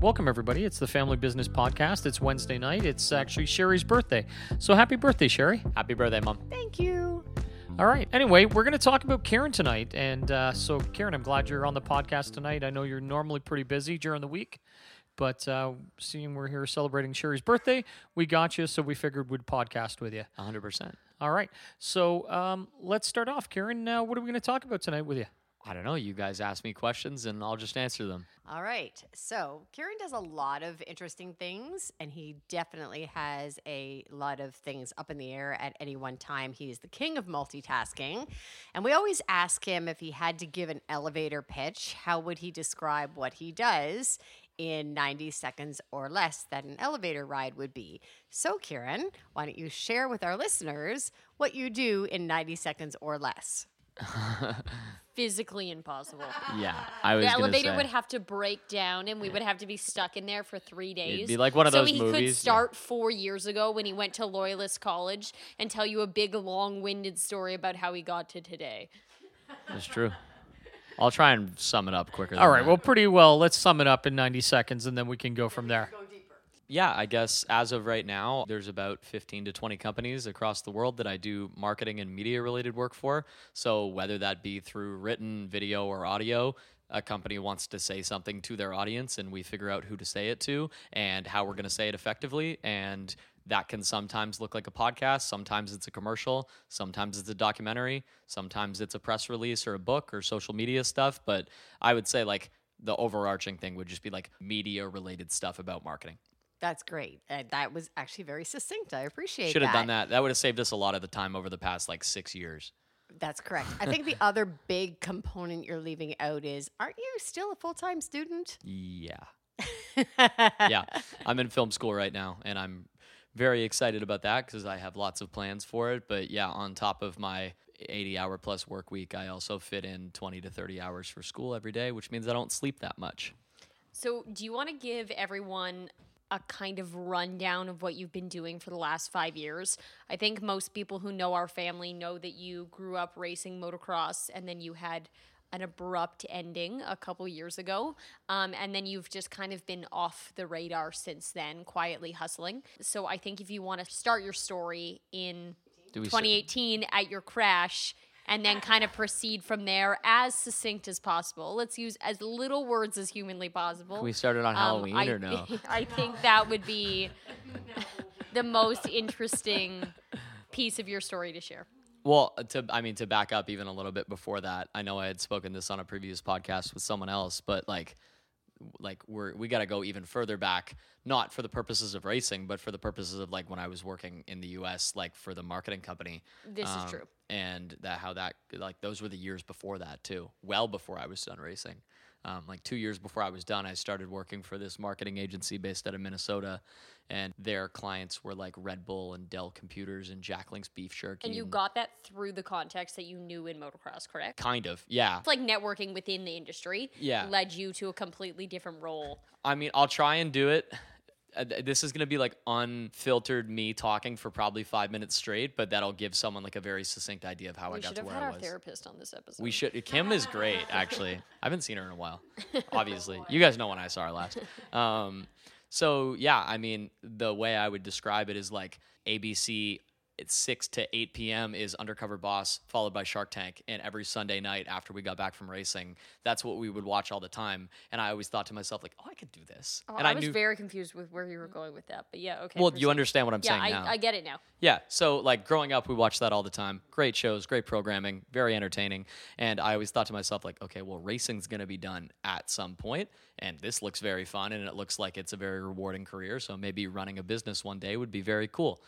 Welcome, everybody. It's the Family Business Podcast. It's Wednesday night. It's actually Sherry's birthday. So happy birthday, Sherry. Happy birthday, Mom. Thank you. All right. Anyway, we're going to talk about Kieran tonight. And uh, so, Kieran, I'm glad you're on the podcast tonight. I know you're normally pretty busy during the week, but uh, seeing we're here celebrating Sherry's birthday, we got you. So we figured we'd podcast with you. 100%. All right. So um, let's start off. Kieran, uh, what are we going to talk about tonight with you? I don't know. You guys ask me questions and I'll just answer them. All right. So, Kieran does a lot of interesting things, and he definitely has a lot of things up in the air at any one time. He's the king of multitasking. And we always ask him if he had to give an elevator pitch, how would he describe what he does? In 90 seconds or less that an elevator ride would be. So, Kieran, why don't you share with our listeners what you do in 90 seconds or less? physically impossible. Yeah, I was The elevator say. would have to break down, and we would have to be stuck in there for three days. be like one of so those he movies, could yeah. start four years ago when he went to Loyalist College and tell you a big, long-winded story about how he got to today. That's true. I'll try and sum it up quicker. Than All right. that. Well, pretty well. Let's sum it up in 90 seconds and then we can go from there. Yeah, I guess as of right now, there's about 15 to 20 companies across the world that I do marketing and media related work for. So whether that be through written, video, or audio, a company wants to say something to their audience and we figure out who to say it to and how we're going to say it effectively. And that can sometimes look like a podcast, sometimes it's a commercial, sometimes it's a documentary, sometimes it's a press release or a book or social media stuff. But I would say, like, the overarching thing would just be like media related stuff about marketing. That's great. Uh, that was actually very succinct. I appreciate Should have done that. That would have saved us a lot of the time over the past like six years. That's correct. I think the other big component you're leaving out is aren't you still a full time student? Yeah. yeah. I'm in film school right now and I'm very excited about that because I have lots of plans for it. But yeah, on top of my 80 hour plus work week, I also fit in 20 to 30 hours for school every day, which means I don't sleep that much. So, do you want to give everyone a kind of rundown of what you've been doing for the last five years? I think most people who know our family know that you grew up racing motocross and then you had an abrupt ending a couple years ago. Um, and then you've just kind of been off the radar since then, quietly hustling. So, I think if you want to start your story in Do we 2018 at your crash and then kind of proceed from there as succinct as possible. Let's use as little words as humanly possible. Can we started on Um, Halloween I, or no? I think that would be the most interesting piece of your story to share. Well, to I mean to back up even a little bit before that, I know I had spoken this on a previous podcast with someone else, but like like we're we got to go even further back, not for the purposes of racing, but for the purposes of like when I was working in the U.S. like for the marketing company. This is Um, true. and that how that like those were the years before that too, well before I was done racing. Um, like two years before I was done, I started working for this marketing agency based out of Minnesota, and their clients were like Red Bull and Dell Computers and Jack Link's Beef Jerky. And you got that through the context that you knew in motocross, correct? kind of, yeah. It's like networking within the industry Yeah. led you to a completely different role. I mean, I'll try and do it. Uh, th- This is going to be like unfiltered me talking for probably five minutes straight, but that'll give someone like a very succinct idea of how I we got should to have where had I our was. therapist on this episode. We should. Kim is great, actually. I haven't seen her in a while. Obviously, you guys know when I saw her last. Um, so yeah, I mean, the way I would describe it is like ABC. It's six to eight p.m. is Undercover Boss, followed by Shark Tank, and every Sunday night after we got back from racing, that's what we would watch all the time. And I always thought to myself, like, oh, I could do this. Oh, and I, I, was knew. very confused with where you were going with that, but yeah, okay. well, you understand what I'm Yeah, saying I, now. I get it now. Yeah. So like growing up, we watched that all the time. Great shows, great programming, very entertaining. And I always thought to myself, like, okay, well, racing's going to be done at some point, and this looks very fun, and it looks like it's a very rewarding career. So maybe running a business one day would be very cool.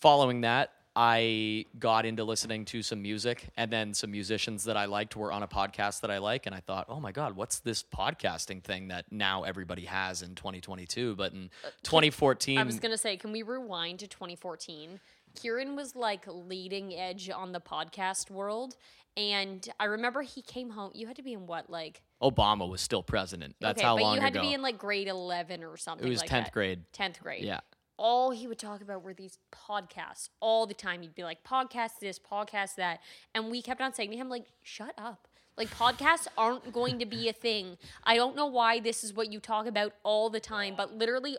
Following that. I got into listening to some music, and then some musicians that I liked were on a podcast that I like, and I thought, oh my god, what's this podcasting thing that now everybody has in 2022? But in 2014, Uh, I was gonna say, can we rewind to 2014? Kieran was like leading edge on the podcast world, and I remember he came home. You had to be in what, like? Obama was still president. That's okay, how but long you had ago. to be in like grade 11 or something. it was like 10th that. grade. 10th grade. Yeah. All he would talk about were these podcasts all the time. He'd be like, podcast this, podcast that. And we kept on saying to him, like, shut up. Like podcasts aren't going to be a thing. I don't know why this is what you talk about all the time, but literally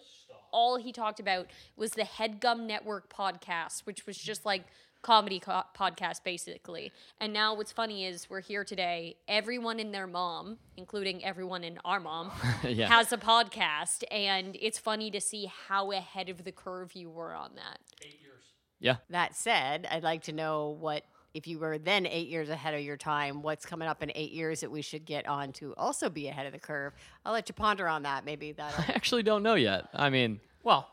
all he talked about was the Headgum Network podcast, which was just like comedy co- podcast basically. And now what's funny is we're here today. Everyone and their mom, including everyone in our mom, Yeah. has a podcast, and it's funny to see how ahead of the curve you were on that. Eight years. Yeah. That said, I'd like to know what, if you were then eight years ahead of your time, what's coming up in eight years that we should get on to also be ahead of the curve. I'll let you ponder on that. Maybe that. I actually don't know yet. I mean, Well,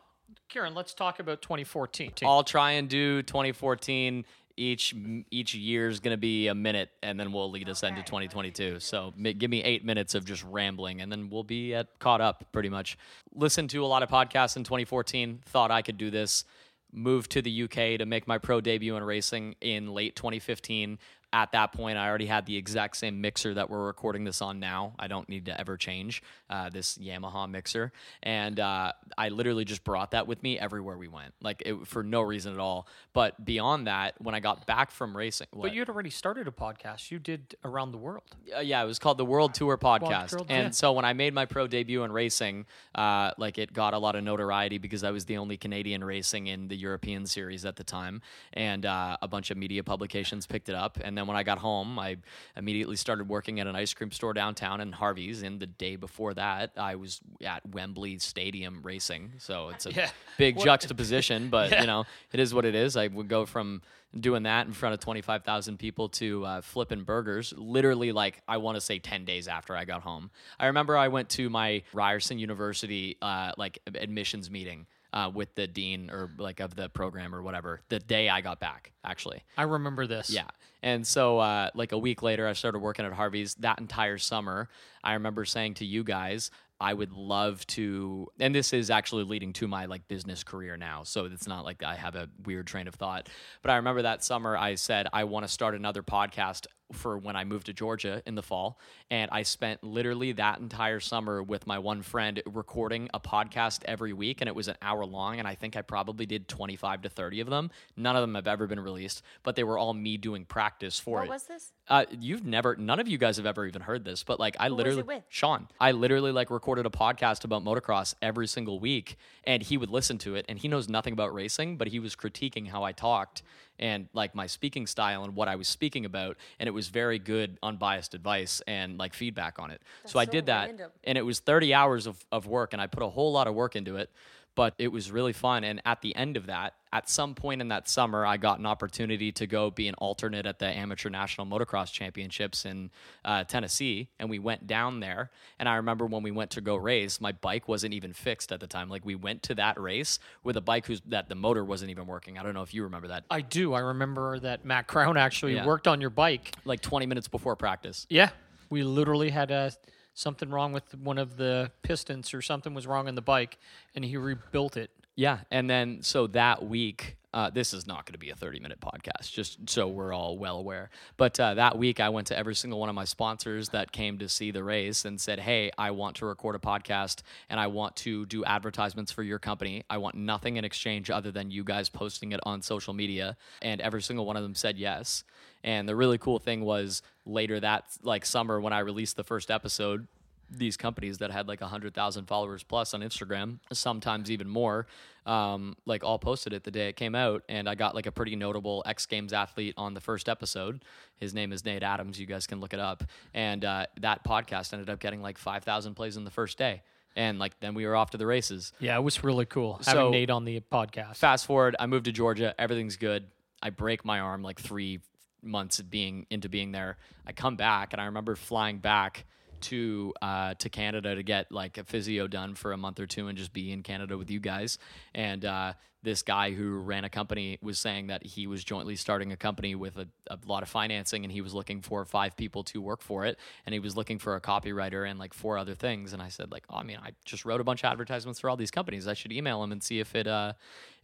Kieran, let's talk about 2014. I'll try and do 2014. Each each year is going to be a minute, and then we'll lead us into 2022. So mi- give me eight minutes of just rambling, and then we'll be at caught up pretty much. Listened to a lot of podcasts in 2014. Thought I could do this. Moved to the UK to make my pro debut in racing in late 2015. At that point, I already had the exact same mixer that we're recording this on now. I don't need to ever change uh, this Yamaha mixer, and uh, I literally just brought that with me everywhere we went, like it, for no reason at all. But beyond that, when I got back from racing, what? But you had already started a podcast. You did around the world. Uh, yeah, it was called the World Tour Podcast. World- and yeah. so when I made my pro debut in racing, uh, like it got a lot of notoriety because I was the only Canadian racing in the European series at the time, and uh, a bunch of media publications picked it up. And then when I got home, I immediately started working at an ice cream store downtown in Harvey's. And the day before that, I was at Wembley Stadium racing. So it's a Yeah. big What- juxtaposition, but Yeah. you know, it is what it is. I would go from doing that in front of 25,000 people to uh, flipping burgers literally like I want to say 10 days after I got home. I remember I went to my Ryerson University uh, like admissions meeting uh, with the dean or like of the program or whatever the day I got back actually. I remember this. Yeah. And so, uh, like a week later, I started working at Harvey's. That entire summer, I remember saying to you guys, I would love to, and this is actually leading to my like business career now. So it's not like I have a weird train of thought. But I remember that summer, I said, I want to start another podcast for when I moved to Georgia in the fall. And I spent literally that entire summer with my one friend recording a podcast every week. And it was an hour long. And I think I probably did 25 to 30 of them. None of them have ever been released, but they were all me doing practice for What it. was this? Uh, you've never, none of you guys have ever even heard this, but like I was literally? Sean, I literally like recorded a podcast about motocross every single week, and he would listen to it, and he knows nothing about racing, but he was critiquing how I talked and like my speaking style and what I was speaking about, and it was very good, unbiased advice and like feedback on it. so I so did that, random. and it was 30 hours of, of work, and I put a whole lot of work into it but it was really fun. And at the end of that, at some point in that summer, I got an opportunity to go be an alternate at the Amateur National Motocross Championships in uh, Tennessee. And we went down there. And I remember when we went to go race, my bike wasn't even fixed at the time. Like we went to that race with a bike whose that the motor wasn't even working. I don't know if you remember that. I do. I remember that Matt Crown actually Yeah. worked on your bike. Like 20 minutes before practice. Yeah. We literally had uh, something wrong with one of the pistons or something was wrong in the bike, and he rebuilt it. Yeah, and then so that week, uh, this is not going to be a thirty-minute podcast, just so we're all well aware. But uh, that week, I went to every single one of my sponsors that came to see the race and said, "Hey, I want to record a podcast, and I want to do advertisements for your company. I want nothing in exchange other than you guys posting it on social media." And every single one of them said yes. And the really cool thing was later that like summer when I released the first episode, these companies that had like 100,000 followers plus on Instagram, sometimes even more, um, like all posted it the day it came out. And I got like a pretty notable X Games athlete on the first episode. His name is Nate Adams. You guys can look it up. And uh, that podcast ended up getting like 5,000 plays in the first day. And like then we were off to the races. Yeah, it was really cool So- having Nate on the podcast. Fast forward, I moved to Georgia. Everything's good. I break my arm like three months of being into being there. I come back, and I remember flying back to uh, to Canada to get like a physio done for a month or two and just be in Canada with you guys. And uh, this guy who ran a company was saying that he was jointly starting a company with a, a lot of financing, and he was looking for five people to work for it, and he was looking for a copywriter and like four other things. And I said like, oh, I mean, I just wrote a bunch of advertisements for all these companies. I should email him and see if it uh,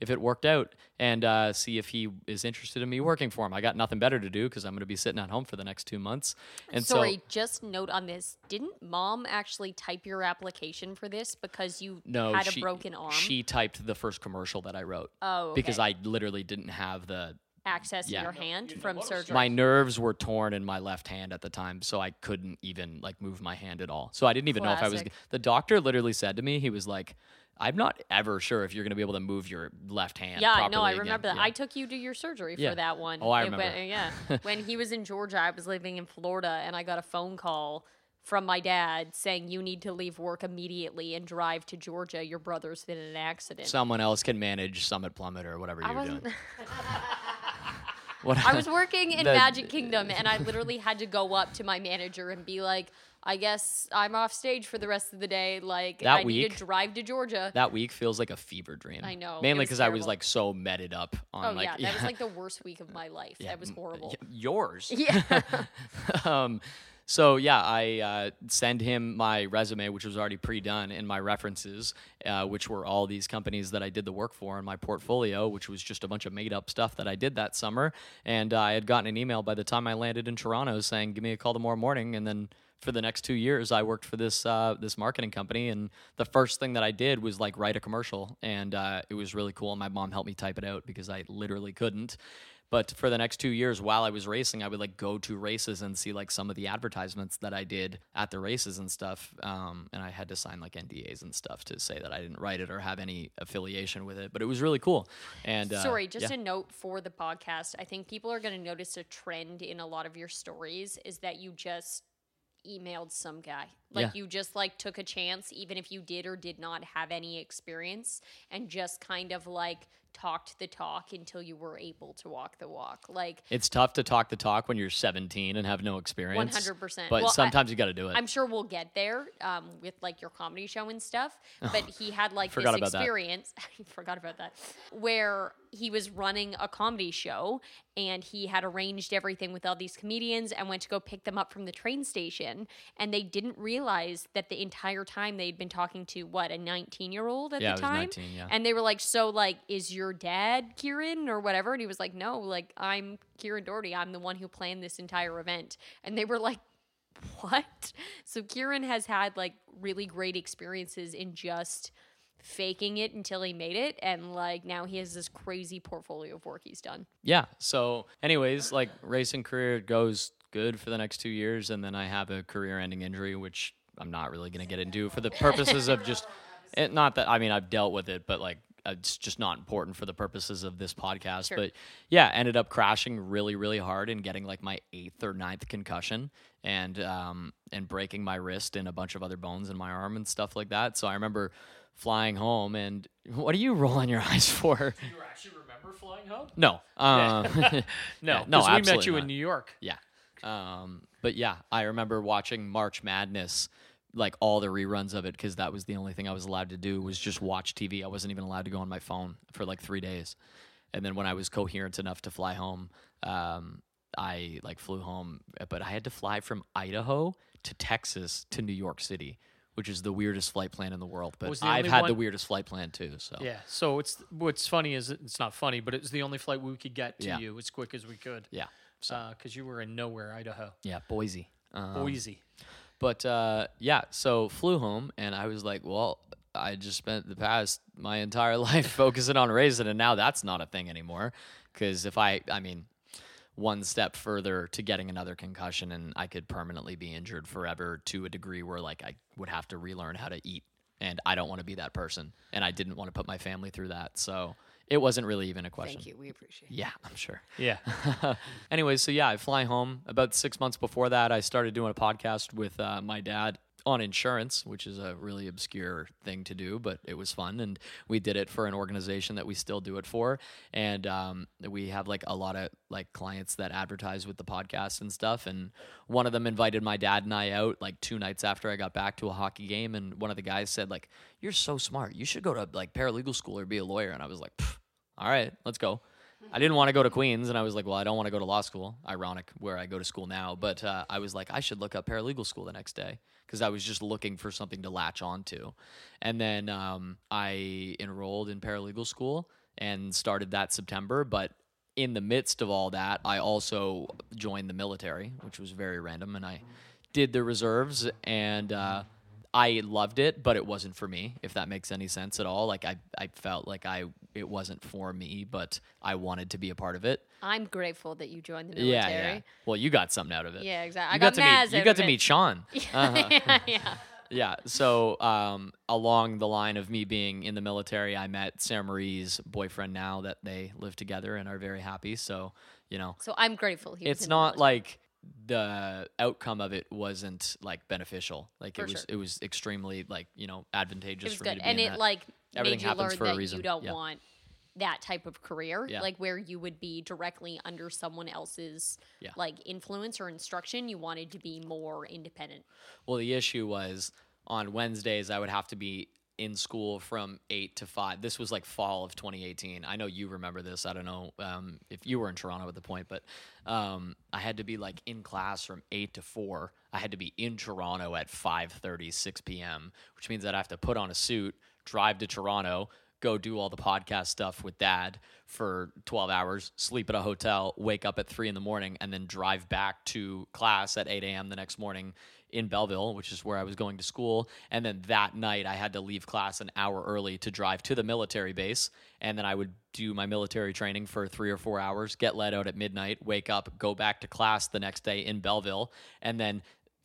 if it worked out and uh, see if he is interested in me working for him. I got nothing better to do because I'm going to be sitting at home for the next two months. And Sorry, so just note on this. Didn't mom actually type your application for this because you no, had she, a broken arm? She typed the first commercial that I wrote oh, okay. because I literally didn't have the access Yeah. in your hand from surgery. my nerves were torn in my left hand at the time so i couldn't even like move my hand at all so i didn't even know if i was the doctor literally said to me he was like i'm not ever sure if you're going to be able to move your left hand yeah, properly no, I again." remember that. Yeah. I took you to your surgery Yeah. for that one. Oh, I It remember. went- yeah. when he was in Georgia, I was living in Florida, and I got a phone call from my dad saying you need to leave work immediately and drive to Georgia. Your brother's been in an accident. someone else can manage summit plummet or whatever you're doing what I was working in That- Magic Kingdom, and I literally had to go up to my manager and be like, "I guess I'm off stage for the rest of the day. Like, That I need week- to drive to Georgia." that week feels like a fever dream I know, mainly because i was like so meted up on oh like yeah, that was like the worst week of my life. Yeah, that was horrible. yours Yeah. um, so yeah, I uh, send him my resume, which was already pre-done, and my references, uh, which were all these companies that I did the work for, in my portfolio, which was just a bunch of made-up stuff that I did that summer. And uh, I had gotten an email by the time I landed in Toronto saying, "Give me a call tomorrow morning," and then. For the next two years, I worked for this uh, this marketing company, and the first thing that I did was like write a commercial, and uh, it was really cool. And my mom helped me type it out because I literally couldn't. But for the next two years, while I was racing, I would like go to races and see like some of the advertisements that I did at the races and stuff. Um, and I had to sign like NDAs and stuff to say that I didn't write it or have any affiliation with it. But it was really cool. And uh, Sorry, just yeah. a note for the podcast. I think people are going to notice a trend in a lot of your stories is that you just emailed some guy. Like Yeah. you just like took a chance even if you did or did not have any experience and just kind of like talked the talk until you were able to walk the walk. Like it's tough to talk the talk when you're 17 and have no experience. 100%. But Well, I- sometimes you got to do it. I'm sure we'll get there um, with like your comedy show and stuff. But he had like this experience. I forgot about that. Where he was running a comedy show and he had arranged everything with all these comedians and went to go pick them up from the train station. And they didn't realize that the entire time they'd been talking to what a 19 year old at Yeah, the was time. 19, yeah. And they were like, "So like, is your dad Kieran or whatever?" And he was like, "No, like I'm Kieran Doherty. I'm the one who planned this entire event." And they were like, "What?" So Kieran has had like really great experiences in just faking it until he made it and like now he has this crazy portfolio of work he's done. yeah. So, anyways, like racing career goes good for the next two years, and then I have a career-ending injury, which I'm not really going to get into for the purposes of just. It, not that I mean I've dealt with it, but like it's just not important for the purposes of this podcast. Sure. But yeah, ended up crashing really, really hard and getting like my eighth or ninth concussion, and um and breaking my wrist and a bunch of other bones in my arm and stuff like that. So I remember flying home, and what are you rolling your eyes for? You actually remember flying home? No, um, No, Yeah, no, 'cause we met you not. in New York. Yeah. Um, but yeah, I remember watching March Madness, like all the reruns of it, because that was the only thing I was allowed to do was just watch TV. I wasn't even allowed to go on my phone for like three days. And then when I was coherent enough to fly home, um, I like flew home, but I had to fly from Idaho to Texas to New York City, which is the weirdest flight plan in the world. But the I've had the weirdest flight plan too. So Yeah. So it's what's funny is it's not funny, but it's the only flight we could get to Yeah. you as quick as we could. yeah, Because you were in nowhere, Idaho, yeah, Boise. Um, Boise. But uh, yeah, so flew home, and I was like, well, I just spent the past my entire life focusing on racing, and now that's not a thing anymore. Because if I, I mean, one step further to getting another concussion, and I could permanently be injured forever to a degree where like I would have to relearn how to eat, and I don't want to be that person, and I didn't want to put my family through that, so it wasn't really even a question. Thank you. We appreciate it. Yeah, I'm sure. Yeah. Anyways, so yeah, I fly home. About six months before that, I started doing a podcast with uh, my dad on insurance, which is a really obscure thing to do, but it was fun. And we did it for an organization that we still do it for. And um, we have like a lot of like clients that advertise with the podcast and stuff. And one of them invited my dad and I out like two nights after I got back to a hockey game. And one of the guys said, like, you're so smart. You should go to like paralegal school or be a lawyer. And I was like, all right, let's go. I didn't want to go to Queens, and I was like, well, I don't want to go to law school. Ironic, where I go to school now. But uh, I was like, I should look up paralegal school the next day because I was just looking for something to latch onto. And then um, I enrolled in paralegal school and started that September. But in the midst of all that, I also joined the military, which was very random, and I did the reserves and. Uh, I loved it, but it wasn't for me. If that makes any sense at all, like I, I felt like I it wasn't for me, but I wanted to be a part of it. I'm grateful that you joined the military. Yeah, yeah. Well, you got something out of it. Yeah, exactly. You I got to meet. You got to it. meet Sean. Uh-huh. yeah, yeah. yeah. So um, along the line of me being in the military, I met Sarah Marie's boyfriend. Now that they live together and are very happy. So you know, So I'm grateful. He it's not like the outcome of it wasn't like beneficial. Like For it was sure. it was extremely like you know advantageous it was for me good, to be and it that. like Everything made you happens learn for a that reason. you don't Yeah. want that type of career, Yeah. like where you would be directly under someone else's Yeah. like influence or instruction. You wanted to be more independent. Well, the issue was on Wednesdays I would have to be in school from eight to five. This was like fall of 2018. I know you remember this. I don't know um, if you were in Toronto at the point, but um, I had to be like in class from eight to four. I had to be in Toronto at 5:30, 6 p.m., which means that I have to put on a suit, drive to Toronto, go do all the podcast stuff with dad for 12 hours, sleep at a hotel, wake up at 3 in the morning, and then drive back to class at 8 a.m. the next morning in Belleville, which is where I was going to school. And then that night, I had to leave class an hour early to drive to the military base. And then I would do my military training for three or four hours, get let out at midnight, wake up, go back to class the next day in Belleville, and then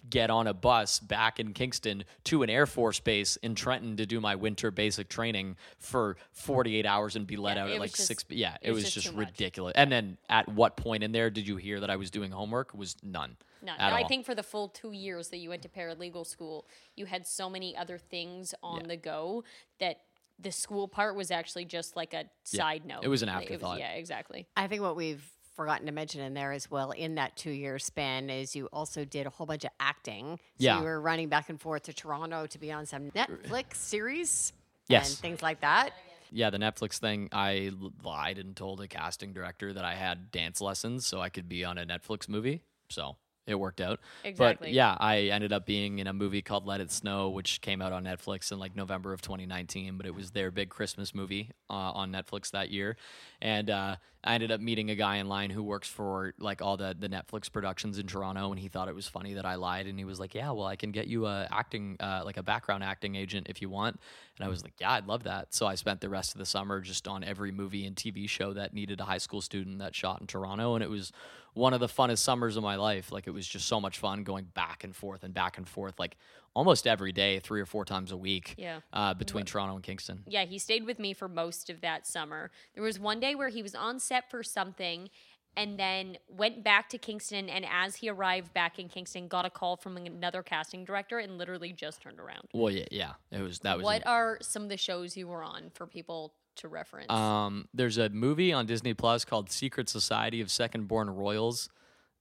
get on a bus back in Kingston to an Air Force base in Trenton to do my winter basic training for 48 hours and be let Yeah, out at like just- 6 yeah it, it was, was just, just too much. ridiculous and then at what point in there did you hear that I was doing homework was none No, at I all. think for the full two years that you went to paralegal school, you had so many other things on the go that the school part was actually just like a side note. it was an Like, afterthought. yeah, exactly. I think what we've forgotten to mention in there as well in that two year span is you also did a whole bunch of acting. So Yeah. you were running back and forth to Toronto to be on some Netflix series. Yes. And things like that. yeah, the Netflix thing, I lied and told a casting director that I had dance lessons so I could be on a Netflix movie. So it worked out. Exactly. But yeah, I ended up being in a movie called Let It Snow, which came out on Netflix in like November of 2019. But it was their big Christmas movie uh, on Netflix that year, and uh, I ended up meeting a guy in line who works for like all the the Netflix productions in Toronto, and he thought it was funny that I lied, and he was like, "Yeah, well, I can get you a acting uh, like a background acting agent if you want." And I was like, "Yeah, I'd love that." So I spent the rest of the summer just on every movie and TV show that needed a high school student that shot in Toronto, and it was one of the funnest summers of my life. Like it was just so much fun going back and forth and back and forth, like almost every day, three or four times a week. Yeah. Uh, between Toronto and Kingston. Yeah, he stayed with me for most of that summer. There was one day where he was on set for something and then went back to Kingston and as he arrived back in Kingston got a call from another casting director and literally just turned around. Well, yeah, yeah. It was that was What are some of the shows you were on for people to reference? Um, there's a movie on Disney Plus called Secret Society of Second Born Royals.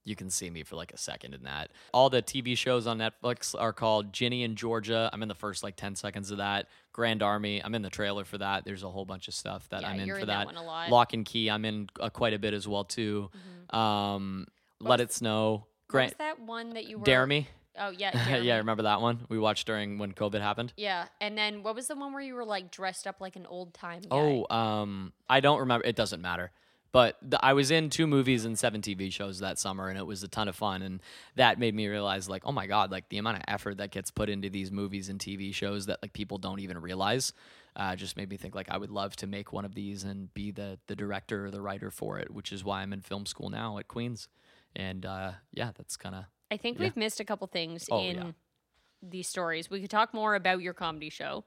You can see me for like a second in that. All the TV shows on Netflix are called Ginny and Georgia. I'm in the first like 10 seconds of that. Grand Army. I'm in the trailer for that. There's a whole bunch of stuff that Yeah, I'm in for in that lot. Locke and Key. I'm in uh, quite a bit as well too. Um, Let It Snow. Grant. that one that you were Dare Me. Oh yeah, yeah, Me. remember that one? We watched during when COVID happened. Yeah, and then what was the one where you were like dressed up like an old time? Oh, um, I don't remember. It doesn't matter. But th- I was in two movies and seven TV shows that summer, and it was a ton of fun. And that made me realize, like, oh my god, like the amount of effort that gets put into these movies and TV shows that like people don't even realize. Uh, just made me think like I would love to make one of these and be the the director or the writer for it, which is why I'm in film school now at Queens. And uh, yeah, that's kind of I think Yeah. we've missed a couple things Oh, in yeah. these stories. We could talk more about your comedy show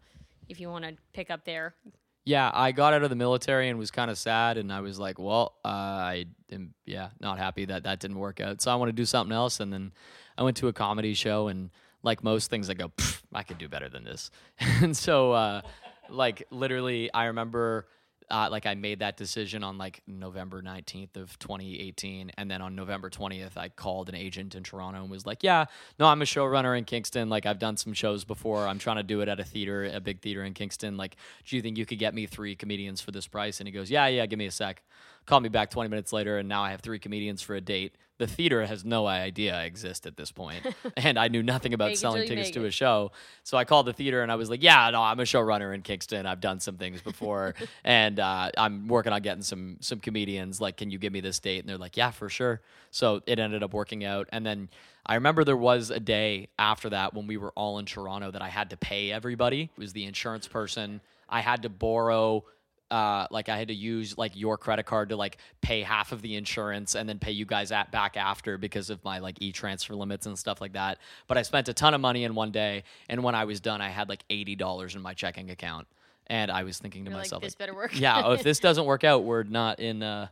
if you want to pick up there. Yeah, I got out of the military and was kind of sad, and I was like, "Well, uh, I am, yeah, not happy that that didn't work out." So I want to do something else, and then I went to a comedy show, and like most things, I go, "I could do better than this," and so, uh, like, literally, I remember. Uh, like I made that decision on like November 19th of 2018 and then on November 20th I called an agent in Toronto and was like yeah no I'm a showrunner in Kingston. Like I've done some shows before. I'm trying to do it at a theater a big theater in Kingston. Like do you think you could get me three comedians for this price? And he goes yeah yeah give me a sec called me back 20 minutes later and now I have three comedians for a date the theater has no idea I exist at this point, and I knew nothing about selling tickets to a show. So I called the theater and I was like, "Yeah, no, I'm a showrunner in Kingston. I've done some things before, and uh, I'm working on getting some some comedians. Like, can you give me this date?" And they're like, "Yeah, for sure." So it ended up working out, and then. I remember there was a day after that when we were all in Toronto that I had to pay everybody. It was the insurance person. I had to borrow uh, like I had to use like your credit card to like pay half of the insurance and then pay you guys at back after because of my like e-transfer limits and stuff like that. But I spent a ton of money in one day, and when I was done, I had like eighty dollars in my checking account, and I was thinking to You're like, myself, "This better work." yeah, oh, if this doesn't work out, we're not in. Uh,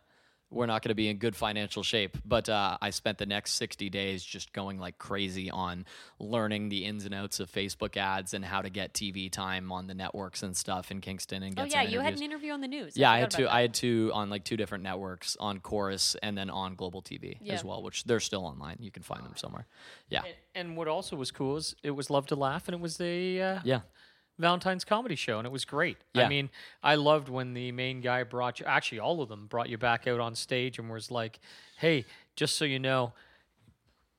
we're not going to be in good financial shape. But uh, I spent the next 60 days just going like crazy on learning the ins and outs of Facebook ads and how to get TV time on the networks and stuff in Kingston and get. Oh get yeah, some you had an interview on the news. Yeah, I forgot had two. that. I had two on like two different networks on Corus and then on Global TV Yeah. as well, which they're still online. You can find them somewhere. Yeah, And what also was cool is it was Love to Laugh, and it was the uh, yeah, Valentine's comedy show, and it was great. Yeah. I mean, I loved when the main guy brought you. Actually, all of them brought you back out on stage and was like, "Hey, just so you know."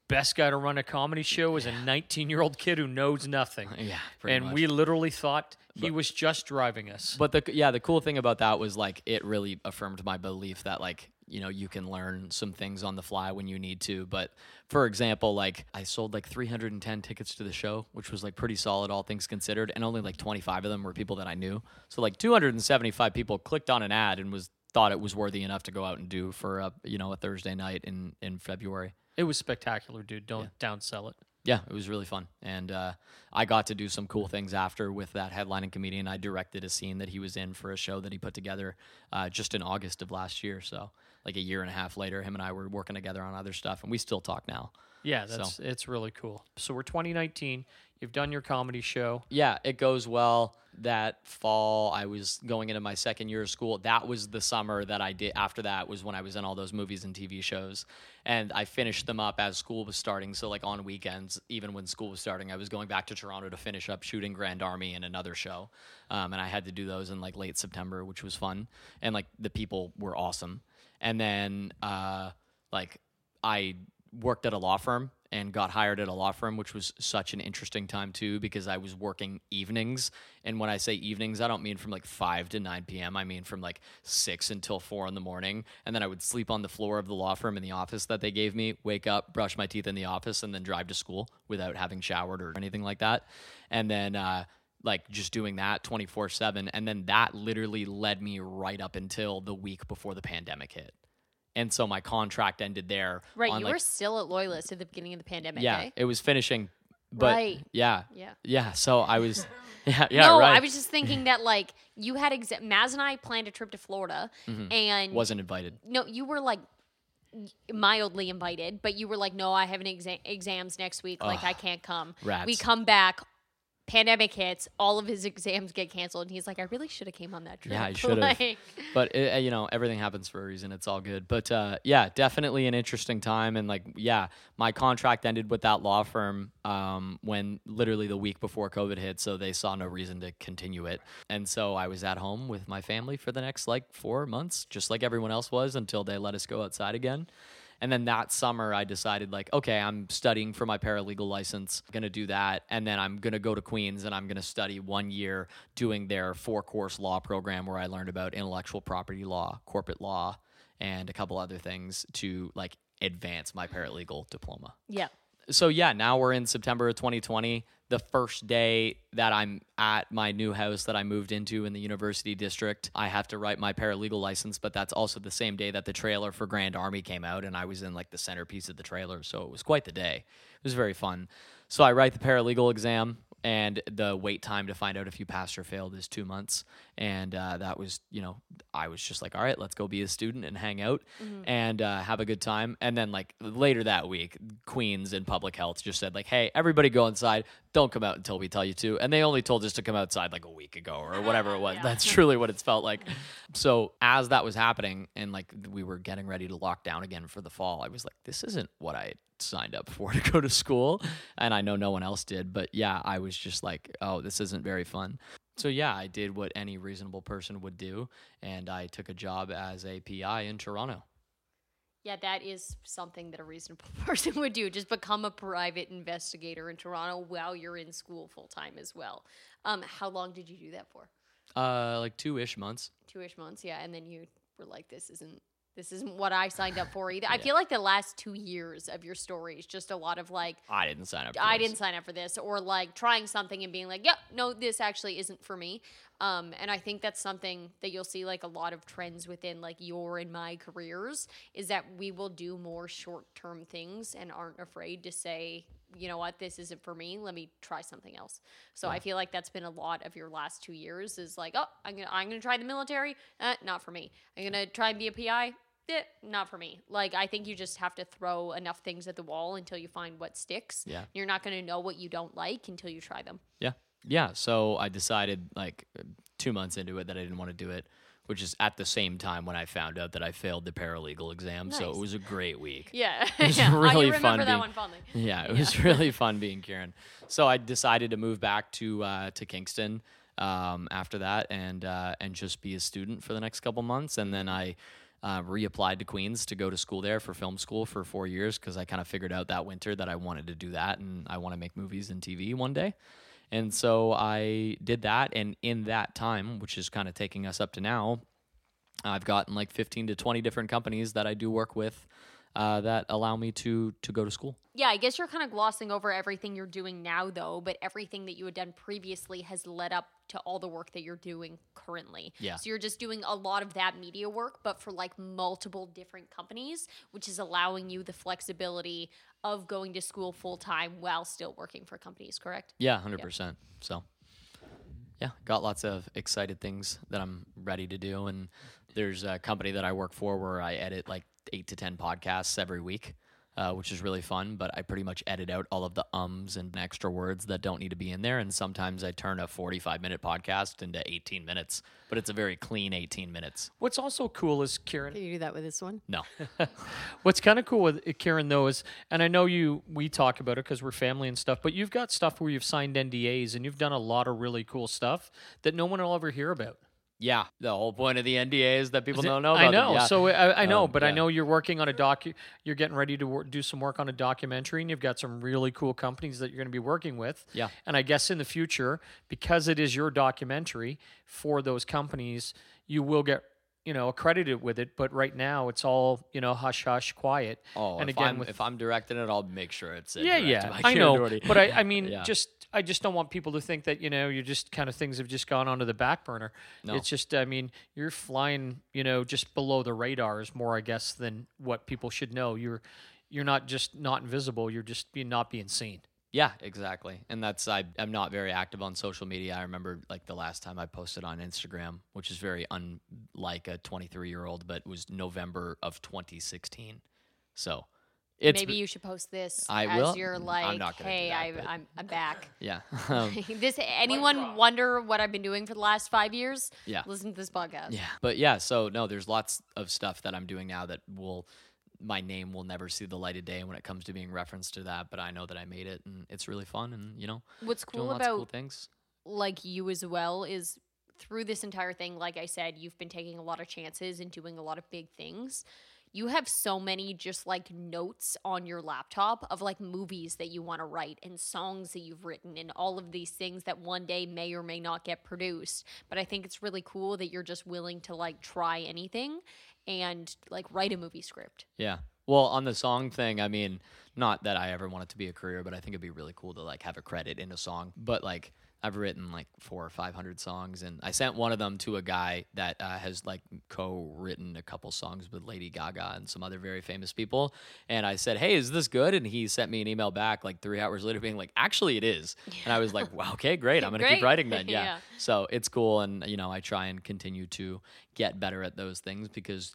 Best guy to run a comedy show is a 19 year old kid who knows nothing. Uh, yeah. and much. we literally thought he was just driving us. But the yeah, the cool thing about that was like it really affirmed my belief that like you know you can learn some things on the fly when you need to. But for example, like I sold like 310 tickets to the show, which was like pretty solid all things considered, and only like 25 of them were people that I knew. So like 275 people clicked on an ad and was thought it was worthy enough to go out and do for a you know a Thursday night in in February. it was spectacular, dude. Don't downsell it. Yeah, it was really fun, and uh, I got to do some cool things after with that headlining comedian. I directed a scene that he was in for a show that he put together uh, just in August of last year. So, like a year and a half later, him and I were working together on other stuff, and we still talk now. Yeah, that's it's really cool. So we're 2019. You've done your comedy show. Yeah, it goes well. That fall, I was going into my second year of school. That was the summer that I did. After that was when I was in all those movies and TV shows, and I finished them up as school was starting. So like on weekends, even when school was starting, I was going back to Toronto to finish up shooting Grand Army and another show, um, and I had to do those in like late September, which was fun, and like the people were awesome. And then uh, like I worked at a law firm and got hired at a law firm, which was such an interesting time too, because I was working evenings. And when I say evenings, I don't mean from like 5 to 9 p.m. I mean from like 6 until 4 in the morning. And then I would sleep on the floor of the law firm in the office that they gave me, wake up, brush my teeth in the office, and then drive to school without having showered or anything like that. And then, uh, like just doing that 24 7. And then that literally led me right up until the week before the pandemic hit. And so my contract ended there. Right, you like, were still at Loyalist at the beginning of the pandemic. yeah, eh? it was finishing, but Right. yeah, Yeah. yeah. So I was, yeah, yeah, no, right. I was just thinking that like you had exa- Maz and I planned a trip to Florida, Mm-hmm. and wasn't invited. no, you were like mildly invited, but you were like, no, I have an exa- exams next week, like I can't come. We come back. Pandemic hits, all of his exams get canceled, and he's like, "I really should have came on that trip." Yeah, I should've. Like, But it, uh, you know, everything happens for a reason. It's all good. But uh, yeah, definitely an interesting time. And like, yeah, my contract ended with that law firm um, when literally the week before COVID hit, so they saw no reason to continue it. And so I was at home with my family for the next like four months, just like everyone else was, until they let us go outside again. And then that summer, I decided, like, okay, I'm studying for my paralegal license. I'm to do that. And then I'm to go to Queens and I'm to study one year doing their four course law program where I learned about intellectual property law, corporate law, and a couple other things to like advance my paralegal diploma. yeah, So, yeah, now we're in September of 2020. The first day that I'm at my new house that I moved into in the university district, I have to write my paralegal license, but that's also the same day that the trailer for Grand Army came out, and I was in like the centerpiece of the trailer. So it was quite the day. It was very fun. So I write the paralegal exam, and the wait time to find out if you passed or failed is two months. And uh, that was, you know, I was just like, all right, let's go be a student and hang out and uh, have a good time. And then, like, later that week, Queens and Public Health just said, like, hey, everybody go inside. Don't come out until we tell you to. And they only told us to come outside like a week ago or whatever it was. That's truly what it's felt like. So, as that was happening and like we were getting ready to lock down again for the fall, I was like, this isn't what I signed up for to go to school. And I know no one else did. But yeah, I was just like, oh, this isn't very fun. So yeah, I did what any reasonable person would do, and I took a job as a PI in Toronto. Yeah, that is something that a reasonable person would do. Just become a private investigator in Toronto while you're in school full time as well. Um, how long did you do that for? Uh, like two ish months. Two ish months, yeah. And then you were like, "This isn't this isn't what I signed up for either." I feel like the last two years of your story is just a lot of like, I didn't sign up. For I this. didn't sign up for this, or like trying something and being like, "Yep, no, this actually isn't for me." Um, and I think that's something that you'll see like a lot of trends within like your and my careers is that we will do more short term things and aren't afraid to say, you know what, this isn't for me. Let me try something else. So I feel like that's been a lot of your last two years is like, oh, I'm gonna I'm gonna try the military, uh, not for me. I'm gonna try and be a PI. Eh, not for me. Like I think you just have to throw enough things at the wall until you find what sticks. Yeah. You're not going to know what you don't like until you try them. Yeah. Yeah. So I decided like two months into it that I didn't want to do it, which is at the same time when I found out that I failed the paralegal exam. So it was a great week. Yeah. It was yeah. Oh, really fun remember that being- one fondly. Yeah, it was really fun being Kieran. So I decided to move back to uh, to Kingston um, after that and uh, and just be a student for the next couple months, and then I. Uh, reapplied to Queens to go to school there for film school for four years because I kind of figured out that winter that I wanted to do that and I want to make movies and TV one day. And so I did that. And in that time, which is kind of taking us up to now, I've gotten like 15 to 20 different companies that I do work with uh, that allow me to to go to school. Yeah, I guess you're kind of glossing over everything you're doing now, though, but everything that you had done previously has led up to all the work that you're doing currently. Yeah. So you're just doing a lot of that media work, but for like multiple different companies, which is allowing you the flexibility of going to school full time while still working for companies, correct? Yeah, hundred percent. So, yeah, got lots of excited things that I'm ready to do, and there's a company that I work for where I edit like eight to ten podcasts every week, uh, which is really fun. But I pretty much edit out all of the ums and extra words that don't need to be in there, and sometimes I turn a 45 minute podcast into 18 minutes, but it's a very clean 18 minutes. What's also cool is Kieran. Can you do that with this one? No, What's kind of cool with it, Kieran though is, and I know you, we talk about it because we're family and stuff, but you've got stuff where you've signed NDAs and you've done a lot of really cool stuff that no one will ever hear about. Yeah, the whole point of the NDA is that people don't know. About I know. Yeah. So I, I know, Um, but I know you're working on a doc. You're getting ready to wor- do some work on a documentary, and you've got some really cool companies that you're going to be working with. Yeah. And I guess in the future, because it is your documentary for those companies, you will get you know accredited with it. But right now, it's all you know hush hush quiet. Oh, and again I'm with if I'm directing it, I'll make sure it's yeah, yeah, I know. Doherty. But I, I mean, Yeah. just I just don't want people to think that you know you're just kind of things have just gone onto the back burner. No. It's just, I mean, you're flying, you know, just below the radars more, I guess, than what people should know. You're you're not just not invisible. You're just being not being seen. Yeah, exactly. And that's I I'm not very active on social media. I remember like the last time I posted on Instagram, which is very unlike a 23 year old, but it was November of 2016. So it's Maybe you should post this I as will. you're I'm like, not hey, that, I, but- I'm, I'm back. yeah. Um, this anyone wonder what I've been doing for the last five years? Yeah. Listen to this podcast. Yeah. But yeah, so no, there's lots of stuff that I'm doing now that will my name will never see the light of day when it comes to being referenced to that, but I know that I made it and it's really fun and you know, What's cool about cool things. like you as well is through this entire thing, like I said, you've been taking a lot of chances and doing a lot of big things. You have so many just like notes on your laptop of like movies that you want to write and songs that you've written and all of these things that one day may or may not get produced. But I think it's really cool that you're just willing to like try anything and like write a movie script. Yeah. Well, on the song thing, I mean, not that I ever want it to be a career, but I think it'd be really cool to like have a credit in a song. But like, I've written like four or five hundred songs, and I sent one of them to a guy that uh, has like co-written a couple songs with Lady Gaga and some other very famous people. And I said, "Hey, is this good?" And he sent me an email back like three hours later, being like, "Actually, it is." And I was like, "Wow, okay, great. I'm gonna keep writing then." Yeah. Yeah. So it's cool, and you know, I try and continue to get better at those things because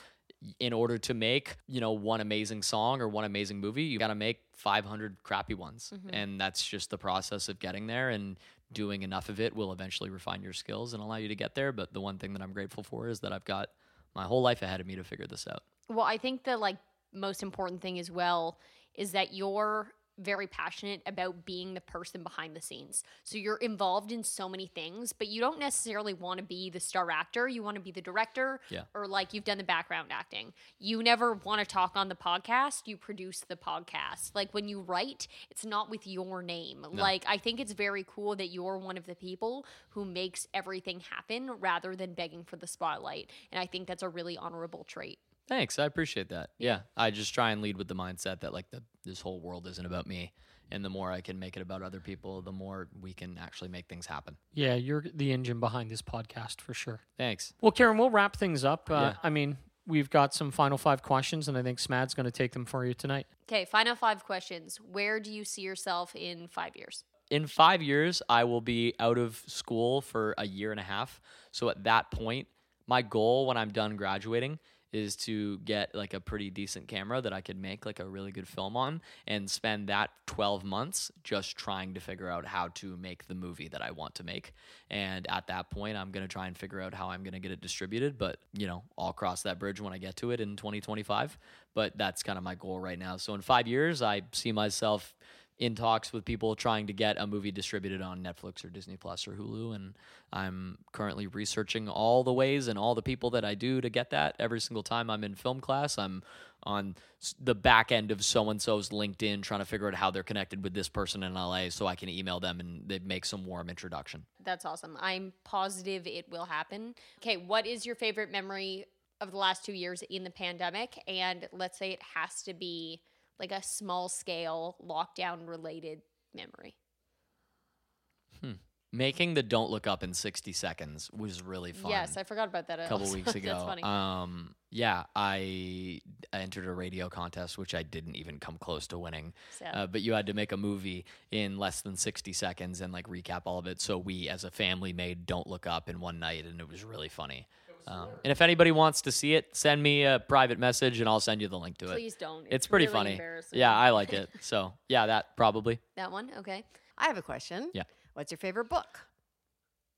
in order to make you know one amazing song or one amazing movie you got to make 500 crappy ones and that's just the process of getting there and doing enough of it will eventually refine your skills and allow you to get there but the one thing that i'm grateful for is that i've got my whole life ahead of me to figure this out. Well, I think the like most important thing as well is that you're very passionate about being the person behind the scenes. So you're involved in so many things, but you don't necessarily want to be the star actor. You want to be the director Yeah. or like you've done the background acting. You never want to talk on the podcast, you produce the podcast. Like when you write, it's not with your name. Like I think it's very cool that you're one of the people who makes everything happen rather than begging for the spotlight. And I think that's a really honorable trait. Thanks, I appreciate that. Yeah, I just try and lead with the mindset that like the this whole world isn't about me, and the more I can make it about other people, the more we can actually make things happen. Yeah, you're the engine behind this podcast for sure. Thanks. Well, Kieran, we'll wrap things up. Uh, Yeah. I mean, we've got some final five questions, and I think Smad's going to take them for you tonight. Okay, final five questions. Where do you see yourself in five years? In five years, I will be out of school for a year and a half. So at that point, my goal when I'm done graduating is to get like a pretty decent camera that I could make like a really good film on and spend that 12 months just trying to figure out how to make the movie that I want to make. And at that point, I'm going to try and figure out how I'm going to get it distributed, but you know, I'll cross that bridge when I get to it in 2025, but that's kind of my goal right now. So in 5 years, I see myself in talks with people trying to get a movie distributed on Netflix or Disney Plus or Hulu, and I'm currently researching all the ways and all the people that I do to get that. Every single time I'm in film class, I'm on the back end of so and so's LinkedIn trying to figure out how they're connected with this person in LA, so I can email them and they make some warm introduction. That's awesome. I'm positive it will happen. Okay, what is your favorite memory of the last two years in the pandemic? And let's say it has to be like a small scale lockdown related memory. Hmm. Making the Don't Look Up in 60 seconds was really fun. Yes, I forgot about that a couple also. weeks That's ago. funny. Um, yeah, I entered a radio contest, which I didn't even come close to winning. Uh, but you had to make a movie in less than 60 seconds and like recap all of it. So we, as a family, made Don't Look Up in one night, and it was really funny. Um, and if anybody wants to see it, send me a private message, and I'll send you the link to it. Please don't. It's, pretty really funny. Yeah, I like it. So yeah, that probably. That one? Okay. I have a question. Yeah. What's your favorite book?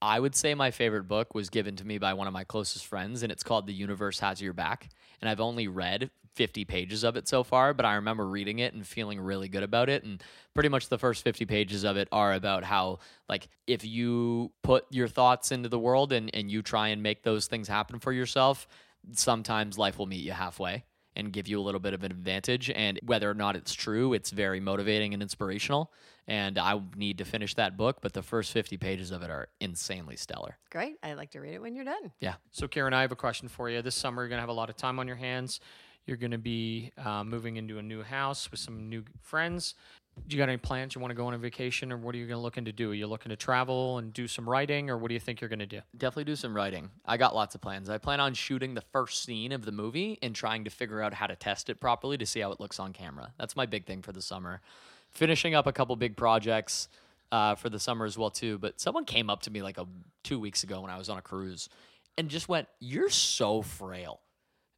I would say my favorite book was given to me by one of my closest friends, and it's called The Universe Has Your Back. And I've only read 50 pages of it so far, but I remember reading it and feeling really good about it. And pretty much the first 50 pages of it are about how, like, if you put your thoughts into the world and, and you try and make those things happen for yourself, sometimes life will meet you halfway and give you a little bit of an advantage. And whether or not it's true, it's very motivating and inspirational. And I need to finish that book, but the first 50 pages of it are insanely stellar. Great. I'd like to read it when you're done. Yeah. So, Kieran, I have a question for you. This summer, you're going to have a lot of time on your hands. You're going to be uh, moving into a new house with some new friends. Do you got any plans? You want to go on a vacation, or what are you going to looking to do? Are you looking to travel and do some writing, or what do you think you're going to do? Definitely do some writing. I got lots of plans. I plan on shooting the first scene of the movie and trying to figure out how to test it properly to see how it looks on camera. That's my big thing for the summer. Finishing up a couple big projects uh, for the summer as well too. But someone came up to me like a two weeks ago when I was on a cruise and just went, "You're so frail."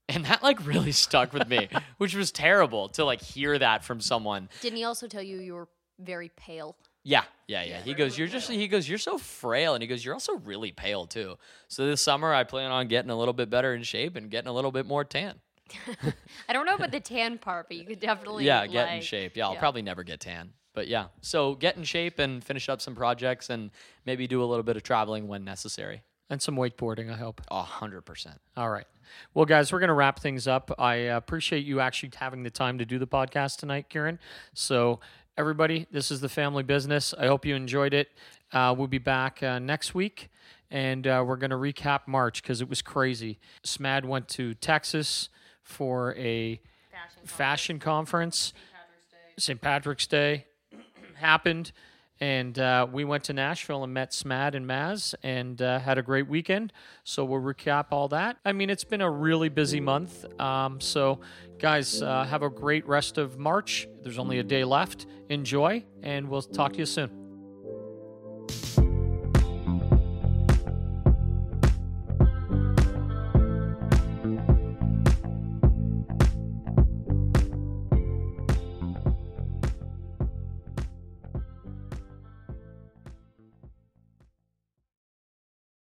And that like really stuck with me, which was terrible to like hear that from someone. Didn't he also tell you you were very pale? Yeah, yeah, yeah. He goes, you're just. He goes, you're so frail, and he goes, you're also really pale too. So this summer, I plan on getting a little bit better in shape and getting a little bit more tan. I don't know about the tan part, but you could definitely Yeah, get in shape. Yeah, I'll yeah. probably never get tan, but yeah. So get in shape and finish up some projects, and maybe do a little bit of traveling when necessary. And some wakeboarding, I hope. A hundred percent. All right. Well, guys, we're going to wrap things up. I uh, appreciate you actually having the time to do the podcast tonight, Kieran. So, everybody, this is the family business. I hope you enjoyed it. Uh, we'll be back uh, next week, and uh, we're going to recap March because it was crazy. SMAD went to Texas for a fashion conference. St. Patrick's Day happened, and uh, we went to Nashville and met Smad and Maz and uh, had a great weekend. So we'll recap all that. I mean, it's been a really busy month. Um, so, guys, uh, have a great rest of March. There's only a day left. Enjoy, and we'll talk to you soon.